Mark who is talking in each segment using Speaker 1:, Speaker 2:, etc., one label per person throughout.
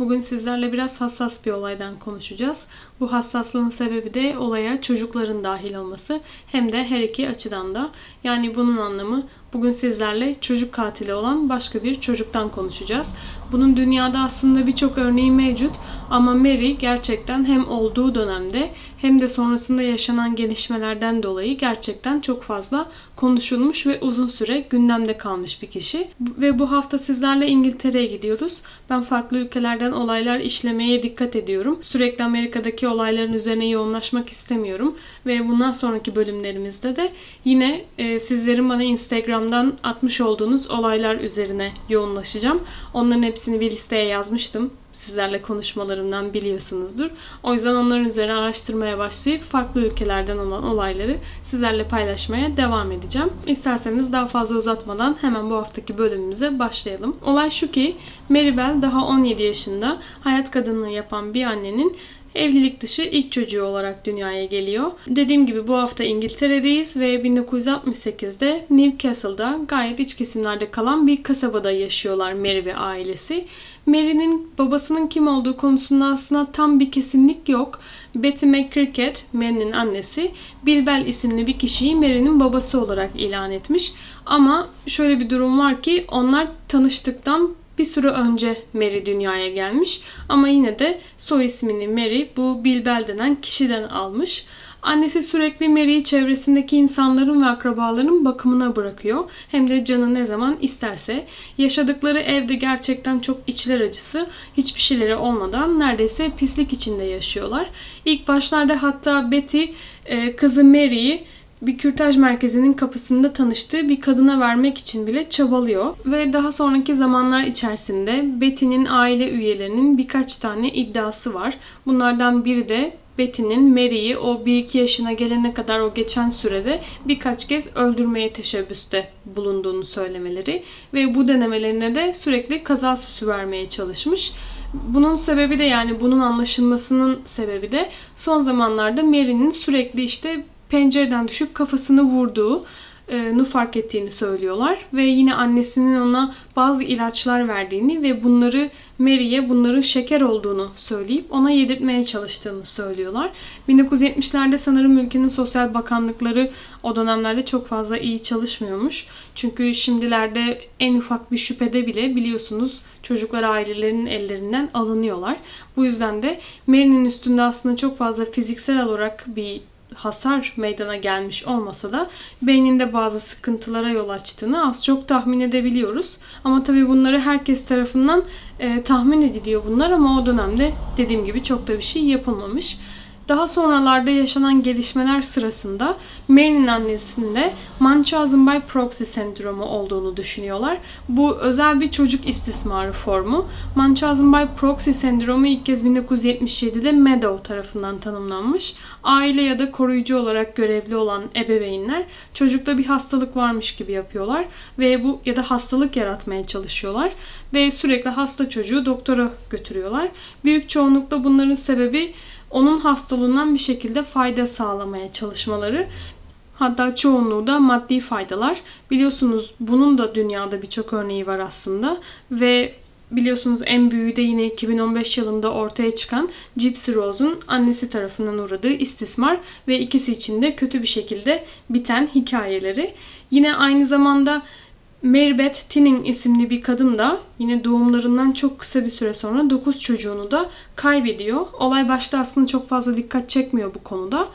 Speaker 1: Bugün sizlerle biraz hassas bir olaydan konuşacağız. Bu hassaslığın sebebi de olaya çocukların dahil olması hem de her iki açıdan da. Yani bunun anlamı bugün sizlerle çocuk katili olan başka bir çocuktan konuşacağız. Bunun dünyada aslında birçok örneği mevcut ama Mary gerçekten hem olduğu dönemde hem de sonrasında yaşanan gelişmelerden dolayı gerçekten çok fazla konuşulmuş ve uzun süre gündemde kalmış bir kişi. Ve bu hafta sizlerle İngiltere'ye gidiyoruz. Ben farklı ülkelerden olaylar işlemeye dikkat ediyorum. Sürekli Amerika'daki olayların üzerine yoğunlaşmak istemiyorum. Ve bundan sonraki bölümlerimizde de yine e, sizlerin bana Instagram'dan atmış olduğunuz olaylar üzerine yoğunlaşacağım. Onların hepsini bir listeye yazmıştım sizlerle konuşmalarımdan biliyorsunuzdur. O yüzden onların üzerine araştırmaya başlayıp farklı ülkelerden olan olayları sizlerle paylaşmaya devam edeceğim. İsterseniz daha fazla uzatmadan hemen bu haftaki bölümümüze başlayalım. Olay şu ki Maribel daha 17 yaşında hayat kadınlığı yapan bir annenin evlilik dışı ilk çocuğu olarak dünyaya geliyor. Dediğim gibi bu hafta İngiltere'deyiz ve 1968'de Newcastle'da gayet iç kesimlerde kalan bir kasabada yaşıyorlar Mary ve ailesi. Mary'nin babasının kim olduğu konusunda aslında tam bir kesinlik yok. Betty McCricket, Mary'nin annesi, Bill Bell isimli bir kişiyi Mary'nin babası olarak ilan etmiş. Ama şöyle bir durum var ki onlar tanıştıktan bir süre önce Mary dünyaya gelmiş ama yine de soy ismini Mary bu Bill Bell denen kişiden almış. Annesi sürekli Mary'i çevresindeki insanların ve akrabaların bakımına bırakıyor. Hem de canı ne zaman isterse. Yaşadıkları evde gerçekten çok içler acısı. Hiçbir şeyleri olmadan neredeyse pislik içinde yaşıyorlar. İlk başlarda hatta Betty e, kızı Mary'i bir kürtaj merkezinin kapısında tanıştığı bir kadına vermek için bile çabalıyor. Ve daha sonraki zamanlar içerisinde Betty'nin aile üyelerinin birkaç tane iddiası var. Bunlardan biri de Betty'nin Mary'i o 1-2 yaşına gelene kadar o geçen sürede birkaç kez öldürmeye teşebbüste bulunduğunu söylemeleri ve bu denemelerine de sürekli kaza süsü vermeye çalışmış. Bunun sebebi de yani bunun anlaşılmasının sebebi de son zamanlarda Mary'nin sürekli işte pencereden düşüp kafasını vurduğu nu fark ettiğini söylüyorlar. Ve yine annesinin ona bazı ilaçlar verdiğini ve bunları Mary'e bunların şeker olduğunu söyleyip ona yedirtmeye çalıştığını söylüyorlar. 1970'lerde sanırım ülkenin sosyal bakanlıkları o dönemlerde çok fazla iyi çalışmıyormuş. Çünkü şimdilerde en ufak bir şüphede bile biliyorsunuz çocuklar ailelerinin ellerinden alınıyorlar. Bu yüzden de Mary'nin üstünde aslında çok fazla fiziksel olarak bir hasar meydana gelmiş olmasa da beyninde bazı sıkıntılara yol açtığını az çok tahmin edebiliyoruz. Ama tabii bunları herkes tarafından e, tahmin ediliyor bunlar ama o dönemde dediğim gibi çok da bir şey yapılmamış. Daha sonralarda yaşanan gelişmeler sırasında Mary'nin annesinde Munchausen by proxy sendromu olduğunu düşünüyorlar. Bu özel bir çocuk istismarı formu. Munchausen by proxy sendromu ilk kez 1977'de Meadow tarafından tanımlanmış. Aile ya da koruyucu olarak görevli olan ebeveynler çocukta bir hastalık varmış gibi yapıyorlar ve bu ya da hastalık yaratmaya çalışıyorlar ve sürekli hasta çocuğu doktora götürüyorlar. Büyük çoğunlukla bunların sebebi onun hastalığından bir şekilde fayda sağlamaya çalışmaları. Hatta çoğunluğu da maddi faydalar. Biliyorsunuz bunun da dünyada birçok örneği var aslında. Ve biliyorsunuz en büyüğü de yine 2015 yılında ortaya çıkan Gypsy Rose'un annesi tarafından uğradığı istismar ve ikisi için de kötü bir şekilde biten hikayeleri. Yine aynı zamanda Marybeth Tinning isimli bir kadın da yine doğumlarından çok kısa bir süre sonra 9 çocuğunu da kaybediyor. Olay başta aslında çok fazla dikkat çekmiyor bu konuda.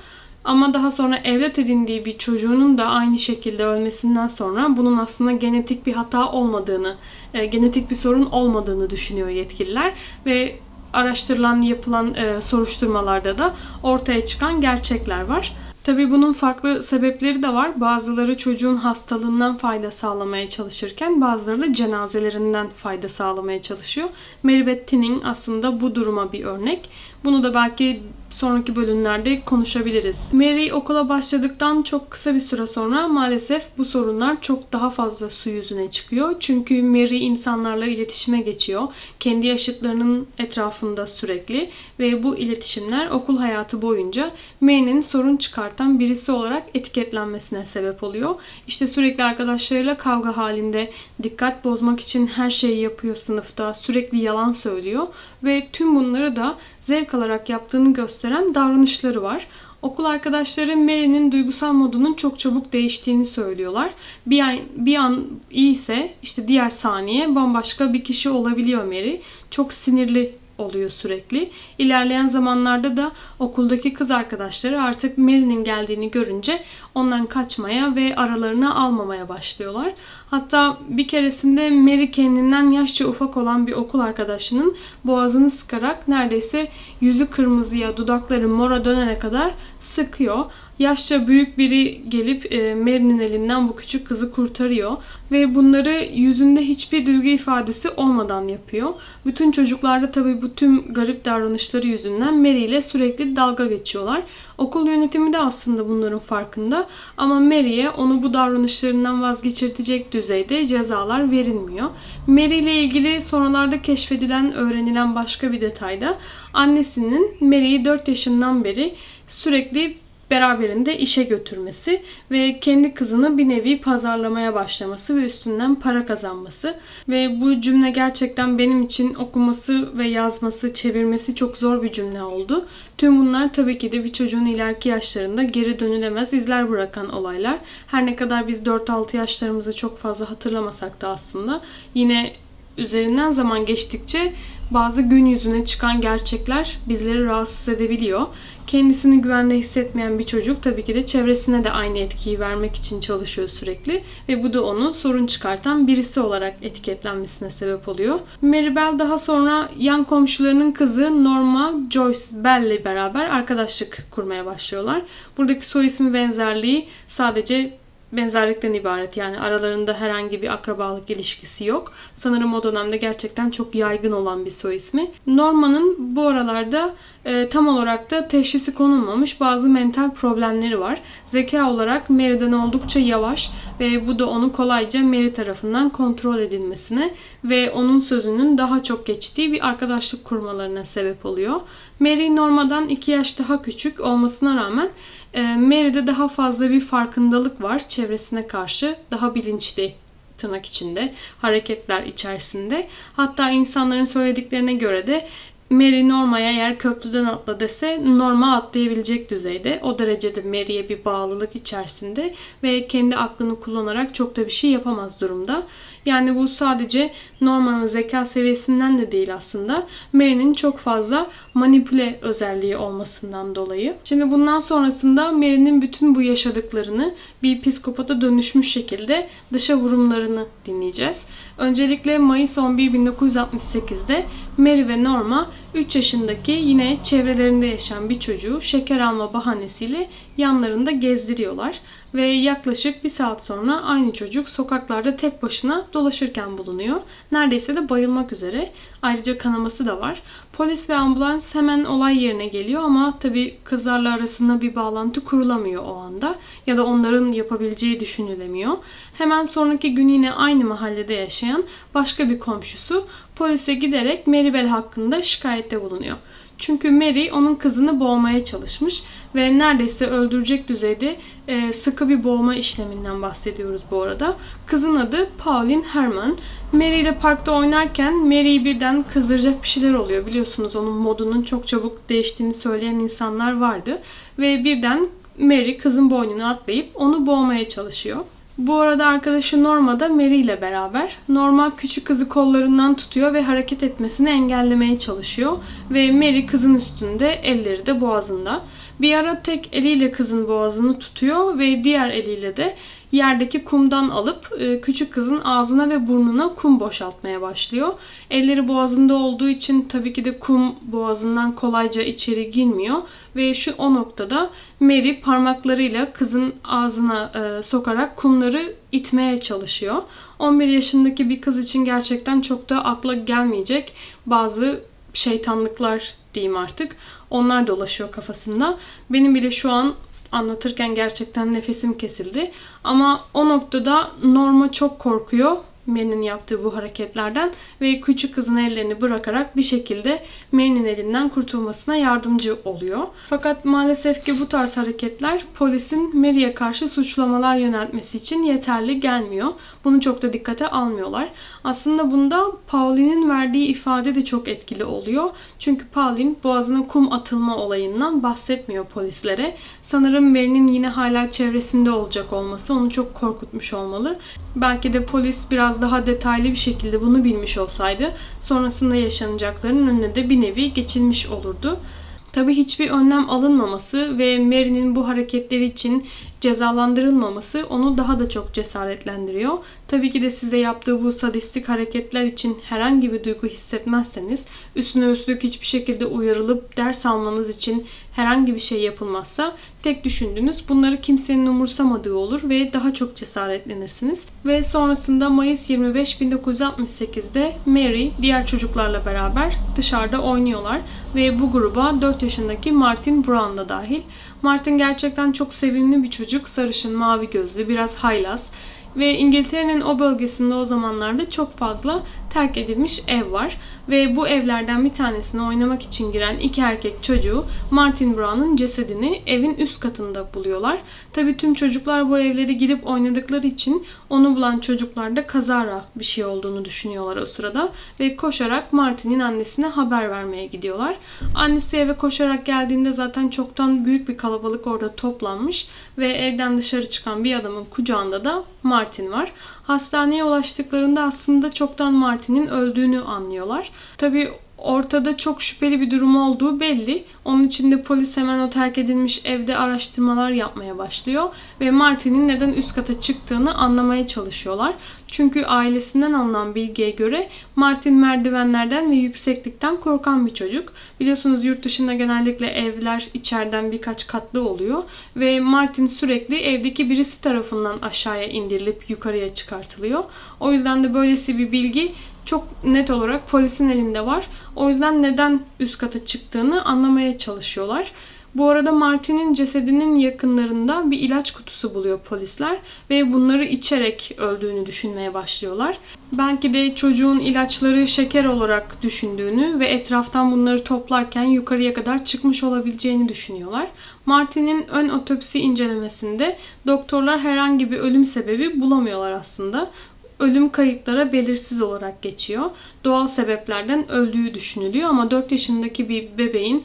Speaker 1: Ama daha sonra evlat edindiği bir çocuğunun da aynı şekilde ölmesinden sonra bunun aslında genetik bir hata olmadığını, e, genetik bir sorun olmadığını düşünüyor yetkililer ve araştırılan, yapılan e, soruşturmalarda da ortaya çıkan gerçekler var. Tabii bunun farklı sebepleri de var. Bazıları çocuğun hastalığından fayda sağlamaya çalışırken bazıları da cenazelerinden fayda sağlamaya çalışıyor. Marybeth Tinning aslında bu duruma bir örnek. Bunu da belki sonraki bölümlerde konuşabiliriz. Mary okula başladıktan çok kısa bir süre sonra maalesef bu sorunlar çok daha fazla su yüzüne çıkıyor. Çünkü Mary insanlarla iletişime geçiyor. Kendi yaşıtlarının etrafında sürekli ve bu iletişimler okul hayatı boyunca Mary'nin sorun çıkarttığı çıkartan birisi olarak etiketlenmesine sebep oluyor. İşte sürekli arkadaşlarıyla kavga halinde dikkat bozmak için her şeyi yapıyor sınıfta. Sürekli yalan söylüyor ve tüm bunları da zevk alarak yaptığını gösteren davranışları var. Okul arkadaşları Mary'nin duygusal modunun çok çabuk değiştiğini söylüyorlar. Bir an, bir an iyiyse işte diğer saniye bambaşka bir kişi olabiliyor Mary. Çok sinirli oluyor sürekli. İlerleyen zamanlarda da okuldaki kız arkadaşları artık Mary'nin geldiğini görünce ondan kaçmaya ve aralarına almamaya başlıyorlar. Hatta bir keresinde Mary kendinden yaşça ufak olan bir okul arkadaşının boğazını sıkarak neredeyse yüzü kırmızıya, dudakları mora dönene kadar sıkıyor. Yaşça büyük biri gelip e, Mary'nin elinden bu küçük kızı kurtarıyor. Ve bunları yüzünde hiçbir duygu ifadesi olmadan yapıyor. Bütün çocuklar da tabii bu tüm garip davranışları yüzünden Mary ile sürekli dalga geçiyorlar. Okul yönetimi de aslında bunların farkında. Ama Mary'e onu bu davranışlarından vazgeçirtecek düzeyde cezalar verilmiyor. Mary ile ilgili sonralarda keşfedilen, öğrenilen başka bir detayda annesinin Mary'i 4 yaşından beri sürekli beraberinde işe götürmesi ve kendi kızını bir nevi pazarlamaya başlaması ve üstünden para kazanması. Ve bu cümle gerçekten benim için okuması ve yazması, çevirmesi çok zor bir cümle oldu. Tüm bunlar tabii ki de bir çocuğun ileriki yaşlarında geri dönülemez izler bırakan olaylar. Her ne kadar biz 4-6 yaşlarımızı çok fazla hatırlamasak da aslında yine üzerinden zaman geçtikçe bazı gün yüzüne çıkan gerçekler bizleri rahatsız edebiliyor. Kendisini güvende hissetmeyen bir çocuk tabii ki de çevresine de aynı etkiyi vermek için çalışıyor sürekli ve bu da onu sorun çıkartan birisi olarak etiketlenmesine sebep oluyor. Mary Bell daha sonra yan komşularının kızı Norma Joyce Bell ile beraber arkadaşlık kurmaya başlıyorlar. Buradaki soy ismi benzerliği sadece benzerlikten ibaret. Yani aralarında herhangi bir akrabalık ilişkisi yok. Sanırım o dönemde gerçekten çok yaygın olan bir soy ismi. Norma'nın bu aralarda e, tam olarak da teşhisi konulmamış bazı mental problemleri var. Zeka olarak Mary'den oldukça yavaş ve bu da onu kolayca Mary tarafından kontrol edilmesine ve onun sözünün daha çok geçtiği bir arkadaşlık kurmalarına sebep oluyor. Mary Norma'dan 2 yaş daha küçük olmasına rağmen e, Mary'de daha fazla bir farkındalık var çevresine karşı. Daha bilinçli tırnak içinde hareketler içerisinde. Hatta insanların söylediklerine göre de Mary Norma'ya eğer köprüden atla dese Norma atlayabilecek düzeyde. O derecede Mary'e bir bağlılık içerisinde ve kendi aklını kullanarak çok da bir şey yapamaz durumda. Yani bu sadece Norma'nın zeka seviyesinden de değil aslında. Mary'nin çok fazla manipüle özelliği olmasından dolayı. Şimdi bundan sonrasında Mary'nin bütün bu yaşadıklarını bir psikopata dönüşmüş şekilde dışa vurumlarını dinleyeceğiz. Öncelikle Mayıs 11 1968'de Mary ve Norma 3 yaşındaki yine çevrelerinde yaşayan bir çocuğu şeker alma bahanesiyle yanlarında gezdiriyorlar. Ve yaklaşık bir saat sonra aynı çocuk sokaklarda tek başına dolaşırken bulunuyor. Neredeyse de bayılmak üzere. Ayrıca kanaması da var. Polis ve ambulans hemen olay yerine geliyor ama tabi kızlarla arasında bir bağlantı kurulamıyor o anda. Ya da onların yapabileceği düşünülemiyor. Hemen sonraki gün yine aynı mahallede yaşayan başka bir komşusu polise giderek Maribel hakkında şikayette bulunuyor. Çünkü Mary onun kızını boğmaya çalışmış ve neredeyse öldürecek düzeyde e, sıkı bir boğma işleminden bahsediyoruz bu arada. Kızın adı Pauline Herman. Mary ile parkta oynarken Mary'i birden kızdıracak bir şeyler oluyor. Biliyorsunuz onun modunun çok çabuk değiştiğini söyleyen insanlar vardı. Ve birden Mary kızın boynuna atlayıp onu boğmaya çalışıyor. Bu arada arkadaşı Norma da Mary ile beraber. Norma küçük kızı kollarından tutuyor ve hareket etmesini engellemeye çalışıyor. Ve Mary kızın üstünde, elleri de boğazında. Bir ara tek eliyle kızın boğazını tutuyor ve diğer eliyle de yerdeki kumdan alıp e, küçük kızın ağzına ve burnuna kum boşaltmaya başlıyor. Elleri boğazında olduğu için tabii ki de kum boğazından kolayca içeri girmiyor ve şu o noktada Mary parmaklarıyla kızın ağzına e, sokarak kumları itmeye çalışıyor. 11 yaşındaki bir kız için gerçekten çok da akla gelmeyecek bazı şeytanlıklar diyeyim artık. Onlar dolaşıyor kafasında. Benim bile şu an anlatırken gerçekten nefesim kesildi. Ama o noktada Norma çok korkuyor Mary'nin yaptığı bu hareketlerden ve küçük kızın ellerini bırakarak bir şekilde Mary'nin elinden kurtulmasına yardımcı oluyor. Fakat maalesef ki bu tarz hareketler polisin Mary'e karşı suçlamalar yöneltmesi için yeterli gelmiyor. Bunu çok da dikkate almıyorlar. Aslında bunda Pauline'in verdiği ifade de çok etkili oluyor. Çünkü Pauline boğazına kum atılma olayından bahsetmiyor polislere. Sanırım Mary'nin yine hala çevresinde olacak olması onu çok korkutmuş olmalı. Belki de polis biraz daha detaylı bir şekilde bunu bilmiş olsaydı sonrasında yaşanacakların önüne de bir nevi geçilmiş olurdu. Tabi hiçbir önlem alınmaması ve Mary'nin bu hareketleri için cezalandırılmaması onu daha da çok cesaretlendiriyor. Tabii ki de size yaptığı bu sadistik hareketler için herhangi bir duygu hissetmezseniz, üstüne üstlük hiçbir şekilde uyarılıp ders almanız için herhangi bir şey yapılmazsa tek düşündüğünüz bunları kimsenin umursamadığı olur ve daha çok cesaretlenirsiniz. Ve sonrasında Mayıs 25 1968'de Mary diğer çocuklarla beraber dışarıda oynuyorlar ve bu gruba 4 yaşındaki Martin Brown da dahil. Martin gerçekten çok sevimli bir çocuk. Sarışın, mavi gözlü, biraz haylaz. Ve İngiltere'nin o bölgesinde o zamanlarda çok fazla terk edilmiş ev var. Ve bu evlerden bir tanesine oynamak için giren iki erkek çocuğu Martin Brown'un cesedini evin üst katında buluyorlar. Tabi tüm çocuklar bu evlere girip oynadıkları için onu bulan çocuklar da kazara bir şey olduğunu düşünüyorlar o sırada. Ve koşarak Martin'in annesine haber vermeye gidiyorlar. Annesi eve koşarak geldiğinde zaten çoktan büyük bir kalabalık orada toplanmış. Ve evden dışarı çıkan bir adamın kucağında da Martin var. Hastaneye ulaştıklarında aslında çoktan Martin'in öldüğünü anlıyorlar. Tabi ortada çok şüpheli bir durum olduğu belli. Onun için de polis hemen o terk edilmiş evde araştırmalar yapmaya başlıyor ve Martin'in neden üst kata çıktığını anlamaya çalışıyorlar. Çünkü ailesinden alınan bilgiye göre Martin merdivenlerden ve yükseklikten korkan bir çocuk. Biliyorsunuz yurt dışında genellikle evler içeriden birkaç katlı oluyor ve Martin sürekli evdeki birisi tarafından aşağıya indirilip yukarıya çıkartılıyor. O yüzden de böylesi bir bilgi çok net olarak polisin elinde var. O yüzden neden üst kata çıktığını anlamaya çalışıyorlar. Bu arada Martin'in cesedinin yakınlarında bir ilaç kutusu buluyor polisler ve bunları içerek öldüğünü düşünmeye başlıyorlar. Belki de çocuğun ilaçları şeker olarak düşündüğünü ve etraftan bunları toplarken yukarıya kadar çıkmış olabileceğini düşünüyorlar. Martin'in ön otopsi incelemesinde doktorlar herhangi bir ölüm sebebi bulamıyorlar aslında ölüm kayıtlara belirsiz olarak geçiyor. Doğal sebeplerden öldüğü düşünülüyor ama 4 yaşındaki bir bebeğin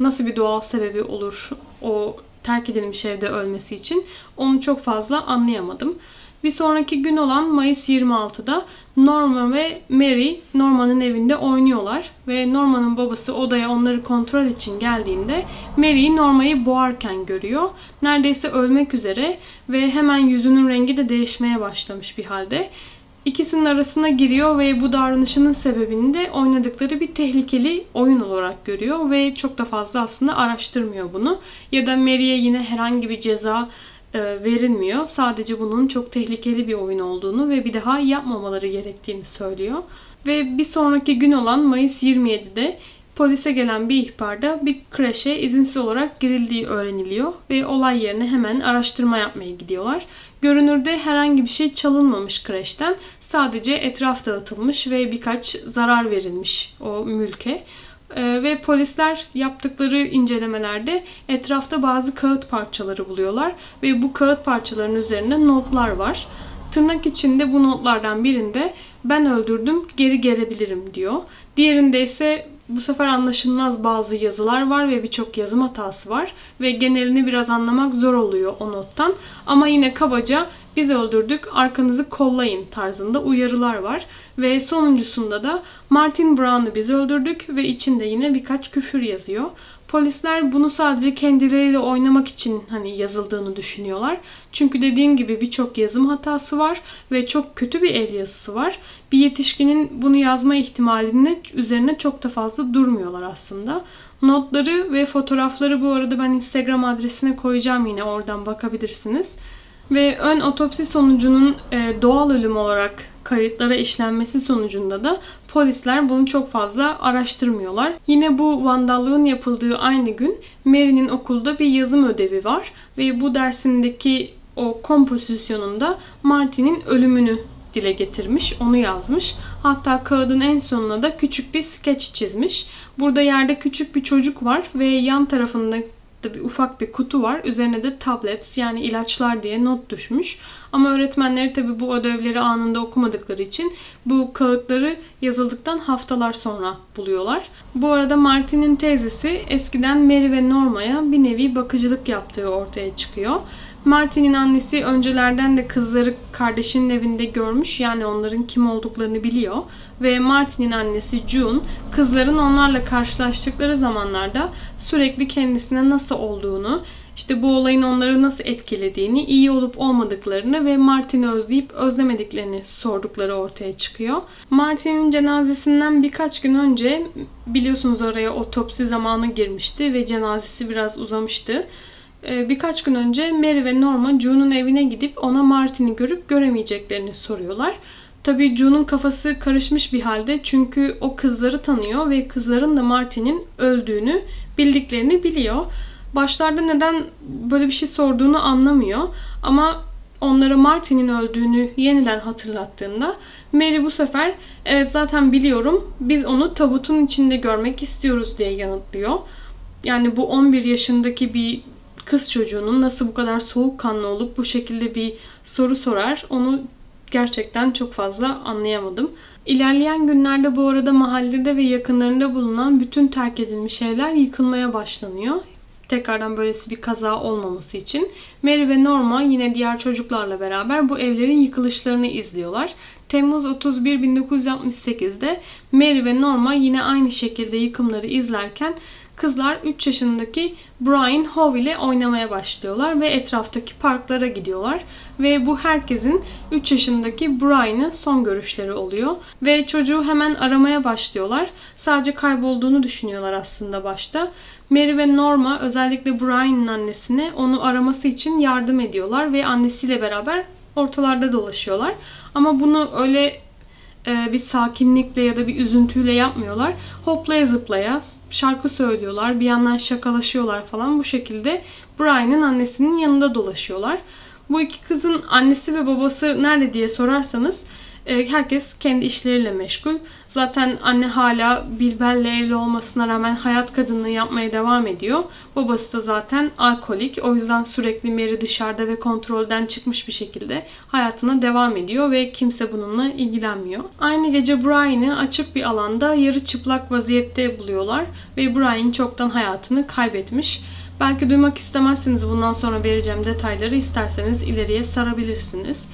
Speaker 1: nasıl bir doğal sebebi olur o terk edilmiş evde ölmesi için onu çok fazla anlayamadım. Bir sonraki gün olan Mayıs 26'da Norma ve Mary Norma'nın evinde oynuyorlar ve Norma'nın babası odaya onları kontrol için geldiğinde Mary Norma'yı boğarken görüyor. Neredeyse ölmek üzere ve hemen yüzünün rengi de değişmeye başlamış bir halde. İkisinin arasına giriyor ve bu davranışının sebebini de oynadıkları bir tehlikeli oyun olarak görüyor ve çok da fazla aslında araştırmıyor bunu. Ya da Mary'e yine herhangi bir ceza e, verilmiyor. Sadece bunun çok tehlikeli bir oyun olduğunu ve bir daha yapmamaları gerektiğini söylüyor. Ve bir sonraki gün olan Mayıs 27'de polise gelen bir ihbarda bir kreşe izinsiz olarak girildiği öğreniliyor ve olay yerine hemen araştırma yapmaya gidiyorlar. Görünürde herhangi bir şey çalınmamış kreşten. Sadece etraf dağıtılmış ve birkaç zarar verilmiş o mülke. Ee, ve polisler yaptıkları incelemelerde etrafta bazı kağıt parçaları buluyorlar ve bu kağıt parçalarının üzerinde notlar var. Tırnak içinde bu notlardan birinde ben öldürdüm geri gelebilirim diyor. Diğerinde ise bu sefer anlaşılmaz bazı yazılar var ve birçok yazım hatası var ve genelini biraz anlamak zor oluyor o nottan. Ama yine kabaca biz öldürdük arkanızı kollayın tarzında uyarılar var. Ve sonuncusunda da Martin Brown'u biz öldürdük ve içinde yine birkaç küfür yazıyor. Polisler bunu sadece kendileriyle oynamak için hani yazıldığını düşünüyorlar. Çünkü dediğim gibi birçok yazım hatası var ve çok kötü bir el yazısı var. Bir yetişkinin bunu yazma ihtimalinin üzerine çok da fazla durmuyorlar aslında. Notları ve fotoğrafları bu arada ben Instagram adresine koyacağım yine oradan bakabilirsiniz. Ve ön otopsi sonucunun e, doğal ölüm olarak kayıtlara işlenmesi sonucunda da polisler bunu çok fazla araştırmıyorlar. Yine bu vandallığın yapıldığı aynı gün Mary'nin okulda bir yazım ödevi var ve bu dersindeki o kompozisyonunda Martin'in ölümünü dile getirmiş, onu yazmış. Hatta kağıdın en sonuna da küçük bir skeç çizmiş. Burada yerde küçük bir çocuk var ve yan tarafında da bir ufak bir kutu var. Üzerine de tablets yani ilaçlar diye not düşmüş. Ama öğretmenleri tabi bu ödevleri anında okumadıkları için bu kağıtları yazıldıktan haftalar sonra buluyorlar. Bu arada Martin'in teyzesi eskiden Mary ve Norma'ya bir nevi bakıcılık yaptığı ortaya çıkıyor. Martin'in annesi öncelerden de kızları kardeşinin evinde görmüş. Yani onların kim olduklarını biliyor. Ve Martin'in annesi June kızların onlarla karşılaştıkları zamanlarda sürekli kendisine nasıl olduğunu, işte bu olayın onları nasıl etkilediğini, iyi olup olmadıklarını ve Martin'i özleyip özlemediklerini sordukları ortaya çıkıyor. Martin'in cenazesinden birkaç gün önce biliyorsunuz araya otopsi zamanı girmişti ve cenazesi biraz uzamıştı. Ee, birkaç gün önce Mary ve Norma June'un evine gidip ona Martin'i görüp göremeyeceklerini soruyorlar. Tabii June'un kafası karışmış bir halde çünkü o kızları tanıyor ve kızların da Martin'in öldüğünü bildiklerini biliyor. Başlarda neden böyle bir şey sorduğunu anlamıyor ama onlara Martin'in öldüğünü yeniden hatırlattığında Mary bu sefer evet zaten biliyorum biz onu tabutun içinde görmek istiyoruz diye yanıtlıyor. Yani bu 11 yaşındaki bir kız çocuğunun nasıl bu kadar soğukkanlı olup bu şekilde bir soru sorar onu gerçekten çok fazla anlayamadım. İlerleyen günlerde bu arada mahallede ve yakınlarında bulunan bütün terk edilmiş evler yıkılmaya başlanıyor. Tekrardan böylesi bir kaza olmaması için Mary ve Norma yine diğer çocuklarla beraber bu evlerin yıkılışlarını izliyorlar. Temmuz 31 1968'de Mary ve Norma yine aynı şekilde yıkımları izlerken Kızlar 3 yaşındaki Brian Howe ile oynamaya başlıyorlar ve etraftaki parklara gidiyorlar. Ve bu herkesin 3 yaşındaki Brian'ın son görüşleri oluyor. Ve çocuğu hemen aramaya başlıyorlar. Sadece kaybolduğunu düşünüyorlar aslında başta. Mary ve Norma özellikle Brian'ın annesine onu araması için yardım ediyorlar ve annesiyle beraber ortalarda dolaşıyorlar. Ama bunu öyle e, bir sakinlikle ya da bir üzüntüyle yapmıyorlar. Hoplaya zıplaya şarkı söylüyorlar. Bir yandan şakalaşıyorlar falan. Bu şekilde Brian'ın annesinin yanında dolaşıyorlar. Bu iki kızın annesi ve babası nerede diye sorarsanız e, herkes kendi işleriyle meşgul. Zaten anne hala Bilber'le evli olmasına rağmen hayat kadınlığı yapmaya devam ediyor. Babası da zaten alkolik. O yüzden sürekli Mary dışarıda ve kontrolden çıkmış bir şekilde hayatına devam ediyor ve kimse bununla ilgilenmiyor. Aynı gece Brian'ı açık bir alanda yarı çıplak vaziyette buluyorlar ve Brian çoktan hayatını kaybetmiş. Belki duymak istemezsiniz bundan sonra vereceğim detayları isterseniz ileriye sarabilirsiniz.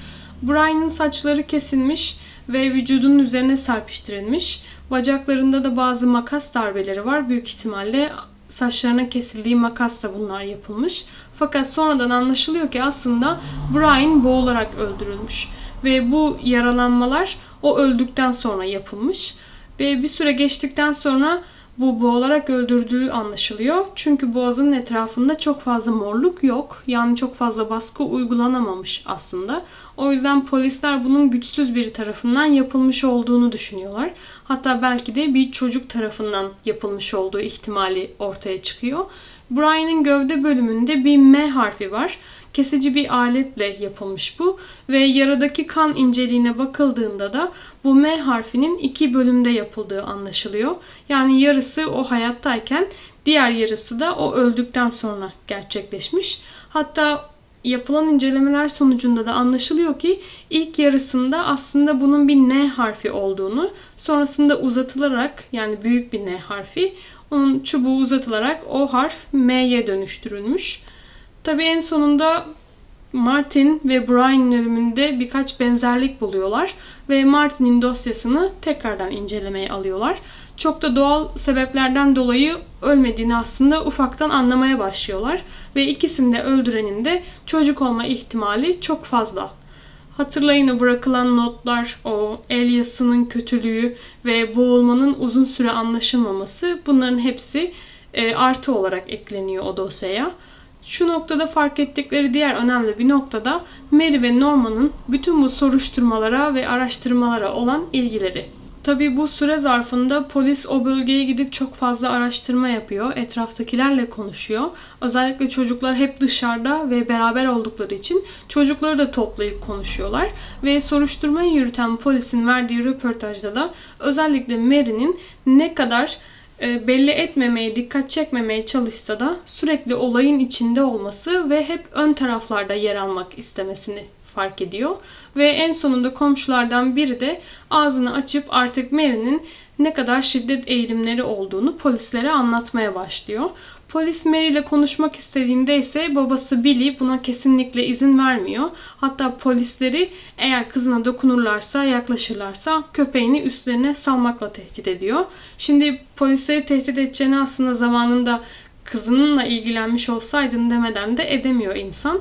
Speaker 1: Brian'ın saçları kesilmiş ve vücudunun üzerine serpiştirilmiş. Bacaklarında da bazı makas darbeleri var. Büyük ihtimalle saçlarına kesildiği makasla bunlar yapılmış. Fakat sonradan anlaşılıyor ki aslında Brian boğularak öldürülmüş. Ve bu yaralanmalar o öldükten sonra yapılmış. Ve bir süre geçtikten sonra bu boğularak öldürdüğü anlaşılıyor. Çünkü boğazının etrafında çok fazla morluk yok. Yani çok fazla baskı uygulanamamış aslında. O yüzden polisler bunun güçsüz biri tarafından yapılmış olduğunu düşünüyorlar. Hatta belki de bir çocuk tarafından yapılmış olduğu ihtimali ortaya çıkıyor. Brian'ın gövde bölümünde bir M harfi var. Kesici bir aletle yapılmış bu ve yaradaki kan inceliğine bakıldığında da bu M harfinin iki bölümde yapıldığı anlaşılıyor. Yani yarısı o hayattayken diğer yarısı da o öldükten sonra gerçekleşmiş. Hatta yapılan incelemeler sonucunda da anlaşılıyor ki ilk yarısında aslında bunun bir N harfi olduğunu, sonrasında uzatılarak yani büyük bir N harfi, onun çubuğu uzatılarak o harf M'ye dönüştürülmüş. Tabi en sonunda Martin ve Brian'ın ölümünde birkaç benzerlik buluyorlar ve Martin'in dosyasını tekrardan incelemeye alıyorlar. Çok da doğal sebeplerden dolayı ölmediğini aslında ufaktan anlamaya başlıyorlar ve ikisini de öldürenin de çocuk olma ihtimali çok fazla. Hatırlayın o bırakılan notlar, o el yazısının kötülüğü ve boğulmanın uzun süre anlaşılmaması bunların hepsi e, artı olarak ekleniyor o dosyaya. Şu noktada fark ettikleri diğer önemli bir noktada Mary ve Norman'ın bütün bu soruşturmalara ve araştırmalara olan ilgileri. Tabii bu süre zarfında polis o bölgeye gidip çok fazla araştırma yapıyor. Etraftakilerle konuşuyor. Özellikle çocuklar hep dışarıda ve beraber oldukları için çocukları da toplayıp konuşuyorlar. Ve soruşturmayı yürüten polisin verdiği röportajda da özellikle Mary'nin ne kadar e, belli etmemeye, dikkat çekmemeye çalışsa da sürekli olayın içinde olması ve hep ön taraflarda yer almak istemesini fark ediyor. Ve en sonunda komşulardan biri de ağzını açıp artık Mary'nin ne kadar şiddet eğilimleri olduğunu polislere anlatmaya başlıyor. Polis Mary ile konuşmak istediğinde ise babası Billy buna kesinlikle izin vermiyor. Hatta polisleri eğer kızına dokunurlarsa, yaklaşırlarsa köpeğini üstlerine salmakla tehdit ediyor. Şimdi polisleri tehdit edeceğini aslında zamanında kızınınla ilgilenmiş olsaydın demeden de edemiyor insan.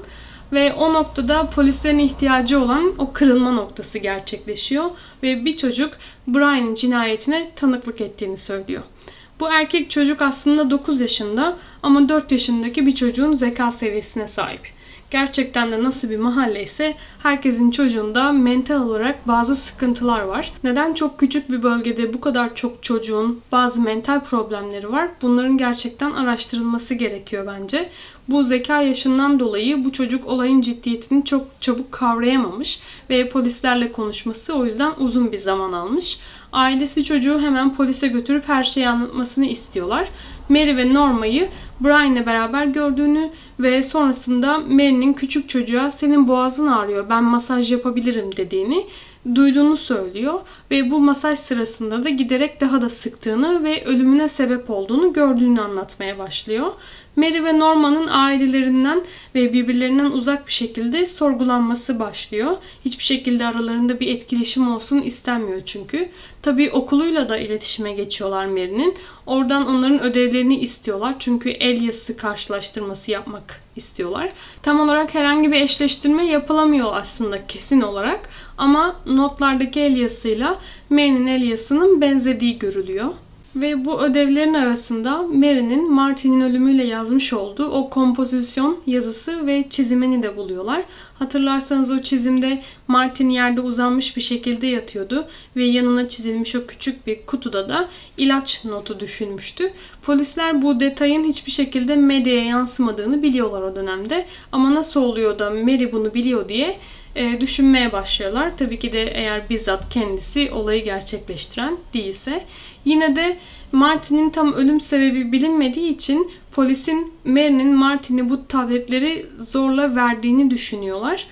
Speaker 1: Ve o noktada polislerin ihtiyacı olan o kırılma noktası gerçekleşiyor. Ve bir çocuk Brian'ın cinayetine tanıklık ettiğini söylüyor. Bu erkek çocuk aslında 9 yaşında ama 4 yaşındaki bir çocuğun zeka seviyesine sahip. Gerçekten de nasıl bir mahalle ise herkesin çocuğunda mental olarak bazı sıkıntılar var. Neden çok küçük bir bölgede bu kadar çok çocuğun bazı mental problemleri var? Bunların gerçekten araştırılması gerekiyor bence. Bu zeka yaşından dolayı bu çocuk olayın ciddiyetini çok çabuk kavrayamamış ve polislerle konuşması o yüzden uzun bir zaman almış. Ailesi çocuğu hemen polise götürüp her şeyi anlatmasını istiyorlar. Mary ve Norma'yı Brian'le beraber gördüğünü ve sonrasında Mary'nin küçük çocuğa senin boğazın ağrıyor ben masaj yapabilirim dediğini duyduğunu söylüyor ve bu masaj sırasında da giderek daha da sıktığını ve ölümüne sebep olduğunu gördüğünü anlatmaya başlıyor. Mary ve Norman'ın ailelerinden ve birbirlerinden uzak bir şekilde sorgulanması başlıyor. Hiçbir şekilde aralarında bir etkileşim olsun istenmiyor çünkü. Tabii okuluyla da iletişime geçiyorlar Mary'nin. Oradan onların ödevlerini istiyorlar. Çünkü el yazısı karşılaştırması yapmak istiyorlar. Tam olarak herhangi bir eşleştirme yapılamıyor aslında kesin olarak. Ama notlardaki el yazısıyla Mary'nin el yazısının benzediği görülüyor. Ve bu ödevlerin arasında Mary'nin Martin'in ölümüyle yazmış olduğu o kompozisyon yazısı ve çizimini de buluyorlar. Hatırlarsanız o çizimde Martin yerde uzanmış bir şekilde yatıyordu ve yanına çizilmiş o küçük bir kutuda da ilaç notu düşünmüştü. Polisler bu detayın hiçbir şekilde medyaya yansımadığını biliyorlar o dönemde. Ama nasıl oluyor da Mary bunu biliyor diye e, düşünmeye başlıyorlar. Tabii ki de eğer bizzat kendisi olayı gerçekleştiren değilse. Yine de Martin'in tam ölüm sebebi bilinmediği için polisin Mary'nin Martin'e bu tabletleri zorla verdiğini düşünüyorlar.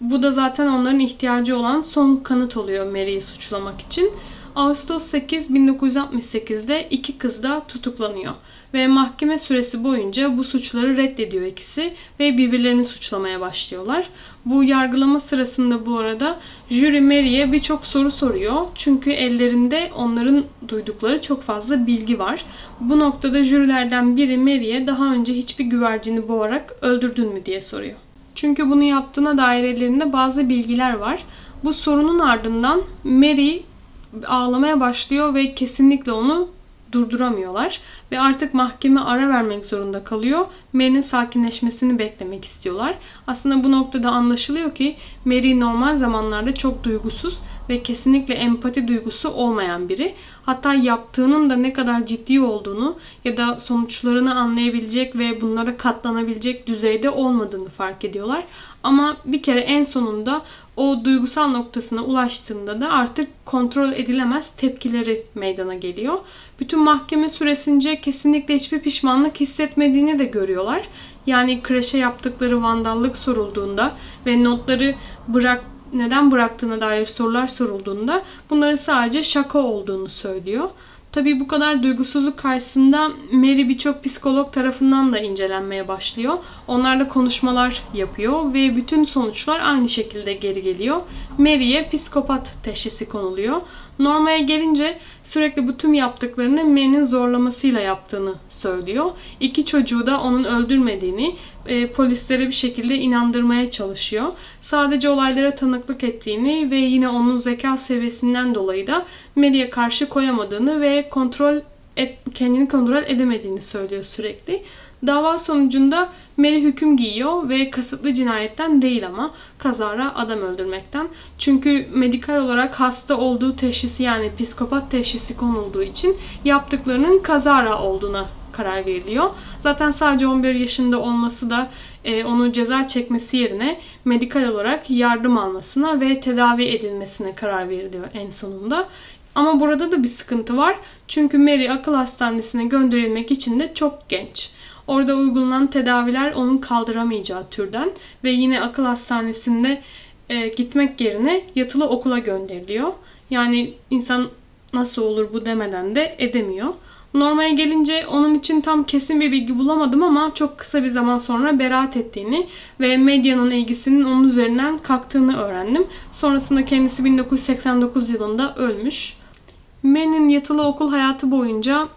Speaker 1: Bu da zaten onların ihtiyacı olan son kanıt oluyor Mary'i suçlamak için. Ağustos 8 1968'de iki kız da tutuklanıyor ve mahkeme süresi boyunca bu suçları reddediyor ikisi ve birbirlerini suçlamaya başlıyorlar. Bu yargılama sırasında bu arada jüri Mary'e birçok soru soruyor. Çünkü ellerinde onların duydukları çok fazla bilgi var. Bu noktada jürilerden biri Mary'e daha önce hiçbir güvercini boğarak öldürdün mü diye soruyor. Çünkü bunu yaptığına dair ellerinde bazı bilgiler var. Bu sorunun ardından Mary ağlamaya başlıyor ve kesinlikle onu durduramıyorlar ve artık mahkeme ara vermek zorunda kalıyor. Mary'nin sakinleşmesini beklemek istiyorlar. Aslında bu noktada anlaşılıyor ki Mary normal zamanlarda çok duygusuz ve kesinlikle empati duygusu olmayan biri. Hatta yaptığının da ne kadar ciddi olduğunu ya da sonuçlarını anlayabilecek ve bunlara katlanabilecek düzeyde olmadığını fark ediyorlar. Ama bir kere en sonunda o duygusal noktasına ulaştığında da artık kontrol edilemez tepkileri meydana geliyor. Bütün mahkeme süresince kesinlikle hiçbir pişmanlık hissetmediğini de görüyorlar. Yani kreşe yaptıkları vandallık sorulduğunda ve notları bırak neden bıraktığına dair sorular sorulduğunda bunların sadece şaka olduğunu söylüyor. Tabii bu kadar duygusuzluk karşısında Mary birçok psikolog tarafından da incelenmeye başlıyor. Onlarla konuşmalar yapıyor ve bütün sonuçlar aynı şekilde geri geliyor. Mary'e psikopat teşhisi konuluyor. Norma'ya gelince sürekli bu tüm yaptıklarını Mary'nin zorlamasıyla yaptığını söylüyor. İki çocuğu da onun öldürmediğini e, polislere bir şekilde inandırmaya çalışıyor. Sadece olaylara tanıklık ettiğini ve yine onun zeka seviyesinden dolayı da Mary'e karşı koyamadığını ve kontrol et, kendini kontrol edemediğini söylüyor sürekli. Dava sonucunda Mary hüküm giyiyor ve kasıtlı cinayetten değil ama kazara adam öldürmekten. Çünkü medikal olarak hasta olduğu teşhisi yani psikopat teşhisi konulduğu için yaptıklarının kazara olduğuna karar veriliyor. Zaten sadece 11 yaşında olması da e, onu ceza çekmesi yerine medikal olarak yardım almasına ve tedavi edilmesine karar veriliyor en sonunda. Ama burada da bir sıkıntı var. Çünkü Mary akıl hastanesine gönderilmek için de çok genç. Orada uygulanan tedaviler onun kaldıramayacağı türden ve yine akıl hastanesinde e, gitmek yerine yatılı okula gönderiliyor. Yani insan nasıl olur bu demeden de edemiyor. Normaya gelince onun için tam kesin bir bilgi bulamadım ama çok kısa bir zaman sonra beraat ettiğini ve medyanın ilgisinin onun üzerinden kalktığını öğrendim. Sonrasında kendisi 1989 yılında ölmüş. Mary'nin yatılı okul hayatı boyunca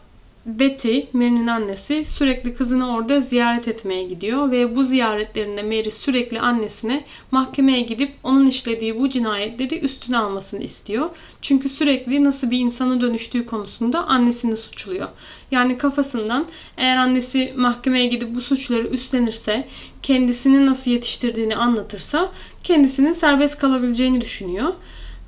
Speaker 1: Betty, Mary'nin annesi sürekli kızını orada ziyaret etmeye gidiyor ve bu ziyaretlerinde Mary sürekli annesine mahkemeye gidip onun işlediği bu cinayetleri üstüne almasını istiyor. Çünkü sürekli nasıl bir insana dönüştüğü konusunda annesini suçluyor. Yani kafasından eğer annesi mahkemeye gidip bu suçları üstlenirse, kendisini nasıl yetiştirdiğini anlatırsa kendisinin serbest kalabileceğini düşünüyor.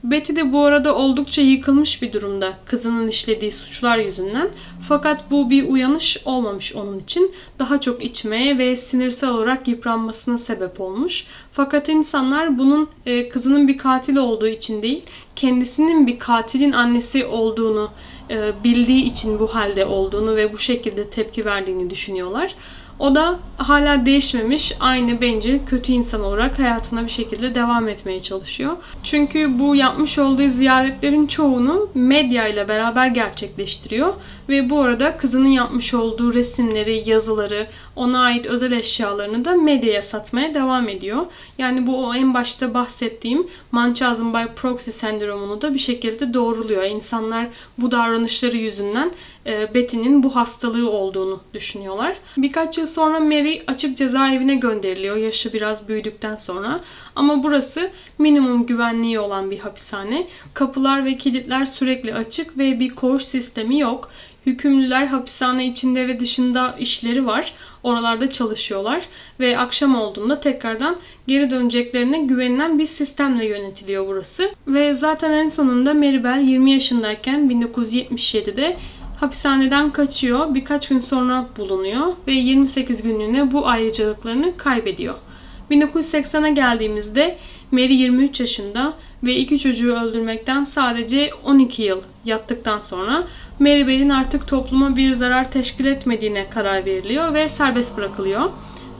Speaker 1: Betty de bu arada oldukça yıkılmış bir durumda kızının işlediği suçlar yüzünden. Fakat bu bir uyanış olmamış onun için. Daha çok içmeye ve sinirsel olarak yıpranmasına sebep olmuş. Fakat insanlar bunun e, kızının bir katil olduğu için değil, kendisinin bir katilin annesi olduğunu e, bildiği için bu halde olduğunu ve bu şekilde tepki verdiğini düşünüyorlar. O da hala değişmemiş, aynı bencil, kötü insan olarak hayatına bir şekilde devam etmeye çalışıyor. Çünkü bu yapmış olduğu ziyaretlerin çoğunu medya ile beraber gerçekleştiriyor. Ve bu arada kızının yapmış olduğu resimleri, yazıları, ona ait özel eşyalarını da medyaya satmaya devam ediyor. Yani bu o en başta bahsettiğim Munchausen by proxy sendromunu da bir şekilde doğruluyor. İnsanlar bu davranışları yüzünden e, Betty'nin bu hastalığı olduğunu düşünüyorlar. Birkaç yıl sonra Mary açık cezaevine gönderiliyor yaşı biraz büyüdükten sonra. Ama burası minimum güvenliği olan bir hapishane. Kapılar ve kilitler sürekli açık ve bir koğuş sistemi yok. Hükümlüler hapishane içinde ve dışında işleri var. Oralarda çalışıyorlar ve akşam olduğunda tekrardan geri döneceklerine güvenilen bir sistemle yönetiliyor burası. Ve zaten en sonunda Maribel 20 yaşındayken 1977'de hapishaneden kaçıyor. Birkaç gün sonra bulunuyor ve 28 günlüğüne bu ayrıcalıklarını kaybediyor. 1980'e geldiğimizde Mary 23 yaşında ve iki çocuğu öldürmekten sadece 12 yıl yattıktan sonra Mary Bell'in artık topluma bir zarar teşkil etmediğine karar veriliyor ve serbest bırakılıyor.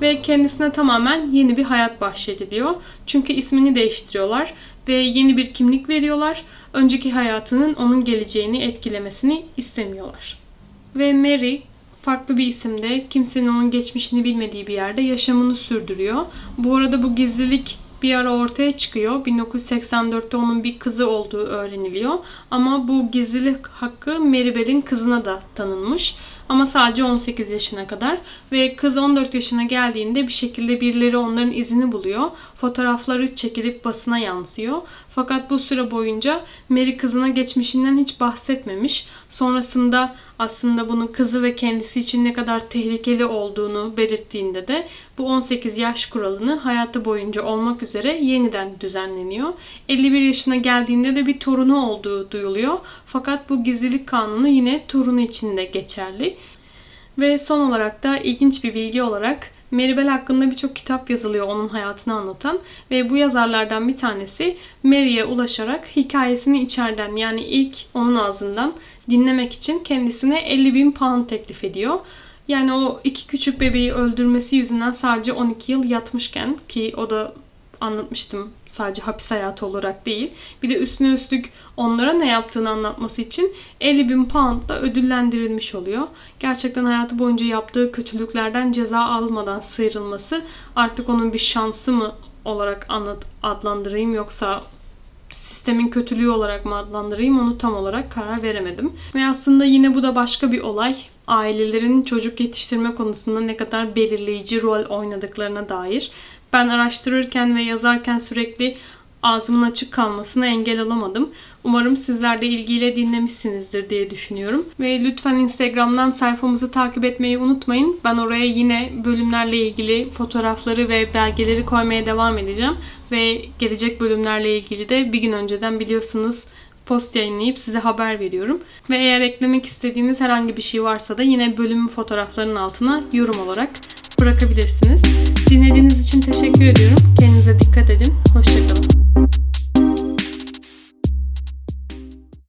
Speaker 1: Ve kendisine tamamen yeni bir hayat bahşediliyor. Çünkü ismini değiştiriyorlar ve yeni bir kimlik veriyorlar. Önceki hayatının onun geleceğini etkilemesini istemiyorlar. Ve Mary farklı bir isimde kimsenin onun geçmişini bilmediği bir yerde yaşamını sürdürüyor. Bu arada bu gizlilik bir ara ortaya çıkıyor. 1984'te onun bir kızı olduğu öğreniliyor. Ama bu gizlilik hakkı Maribel'in kızına da tanınmış. Ama sadece 18 yaşına kadar ve kız 14 yaşına geldiğinde bir şekilde birileri onların izini buluyor. Fotoğrafları çekilip basına yansıyor. Fakat bu süre boyunca Mary kızına geçmişinden hiç bahsetmemiş. Sonrasında aslında bunun kızı ve kendisi için ne kadar tehlikeli olduğunu belirttiğinde de bu 18 yaş kuralını hayatı boyunca olmak üzere yeniden düzenleniyor. 51 yaşına geldiğinde de bir torunu olduğu duyuluyor. Fakat bu gizlilik kanunu yine torunu için de geçerli. Ve son olarak da ilginç bir bilgi olarak Maribel hakkında birçok kitap yazılıyor onun hayatını anlatan ve bu yazarlardan bir tanesi Mary'e ulaşarak hikayesini içeriden yani ilk onun ağzından dinlemek için kendisine 50 bin pound teklif ediyor. Yani o iki küçük bebeği öldürmesi yüzünden sadece 12 yıl yatmışken ki o da anlatmıştım sadece hapis hayatı olarak değil. Bir de üstüne üstlük onlara ne yaptığını anlatması için 50 bin poundla ödüllendirilmiş oluyor. Gerçekten hayatı boyunca yaptığı kötülüklerden ceza almadan sıyrılması artık onun bir şansı mı olarak anlat, adlandırayım yoksa sistemin kötülüğü olarak mı adlandırayım onu tam olarak karar veremedim. Ve aslında yine bu da başka bir olay. Ailelerin çocuk yetiştirme konusunda ne kadar belirleyici rol oynadıklarına dair. Ben araştırırken ve yazarken sürekli ağzımın açık kalmasına engel olamadım. Umarım sizler de ilgiyle dinlemişsinizdir diye düşünüyorum. Ve lütfen Instagram'dan sayfamızı takip etmeyi unutmayın. Ben oraya yine bölümlerle ilgili fotoğrafları ve belgeleri koymaya devam edeceğim. Ve gelecek bölümlerle ilgili de bir gün önceden biliyorsunuz post yayınlayıp size haber veriyorum. Ve eğer eklemek istediğiniz herhangi bir şey varsa da yine bölümün fotoğraflarının altına yorum olarak bırakabilirsiniz. Dinlediğiniz için teşekkür ediyorum. Kendinize dikkat edin. Hoşçakalın.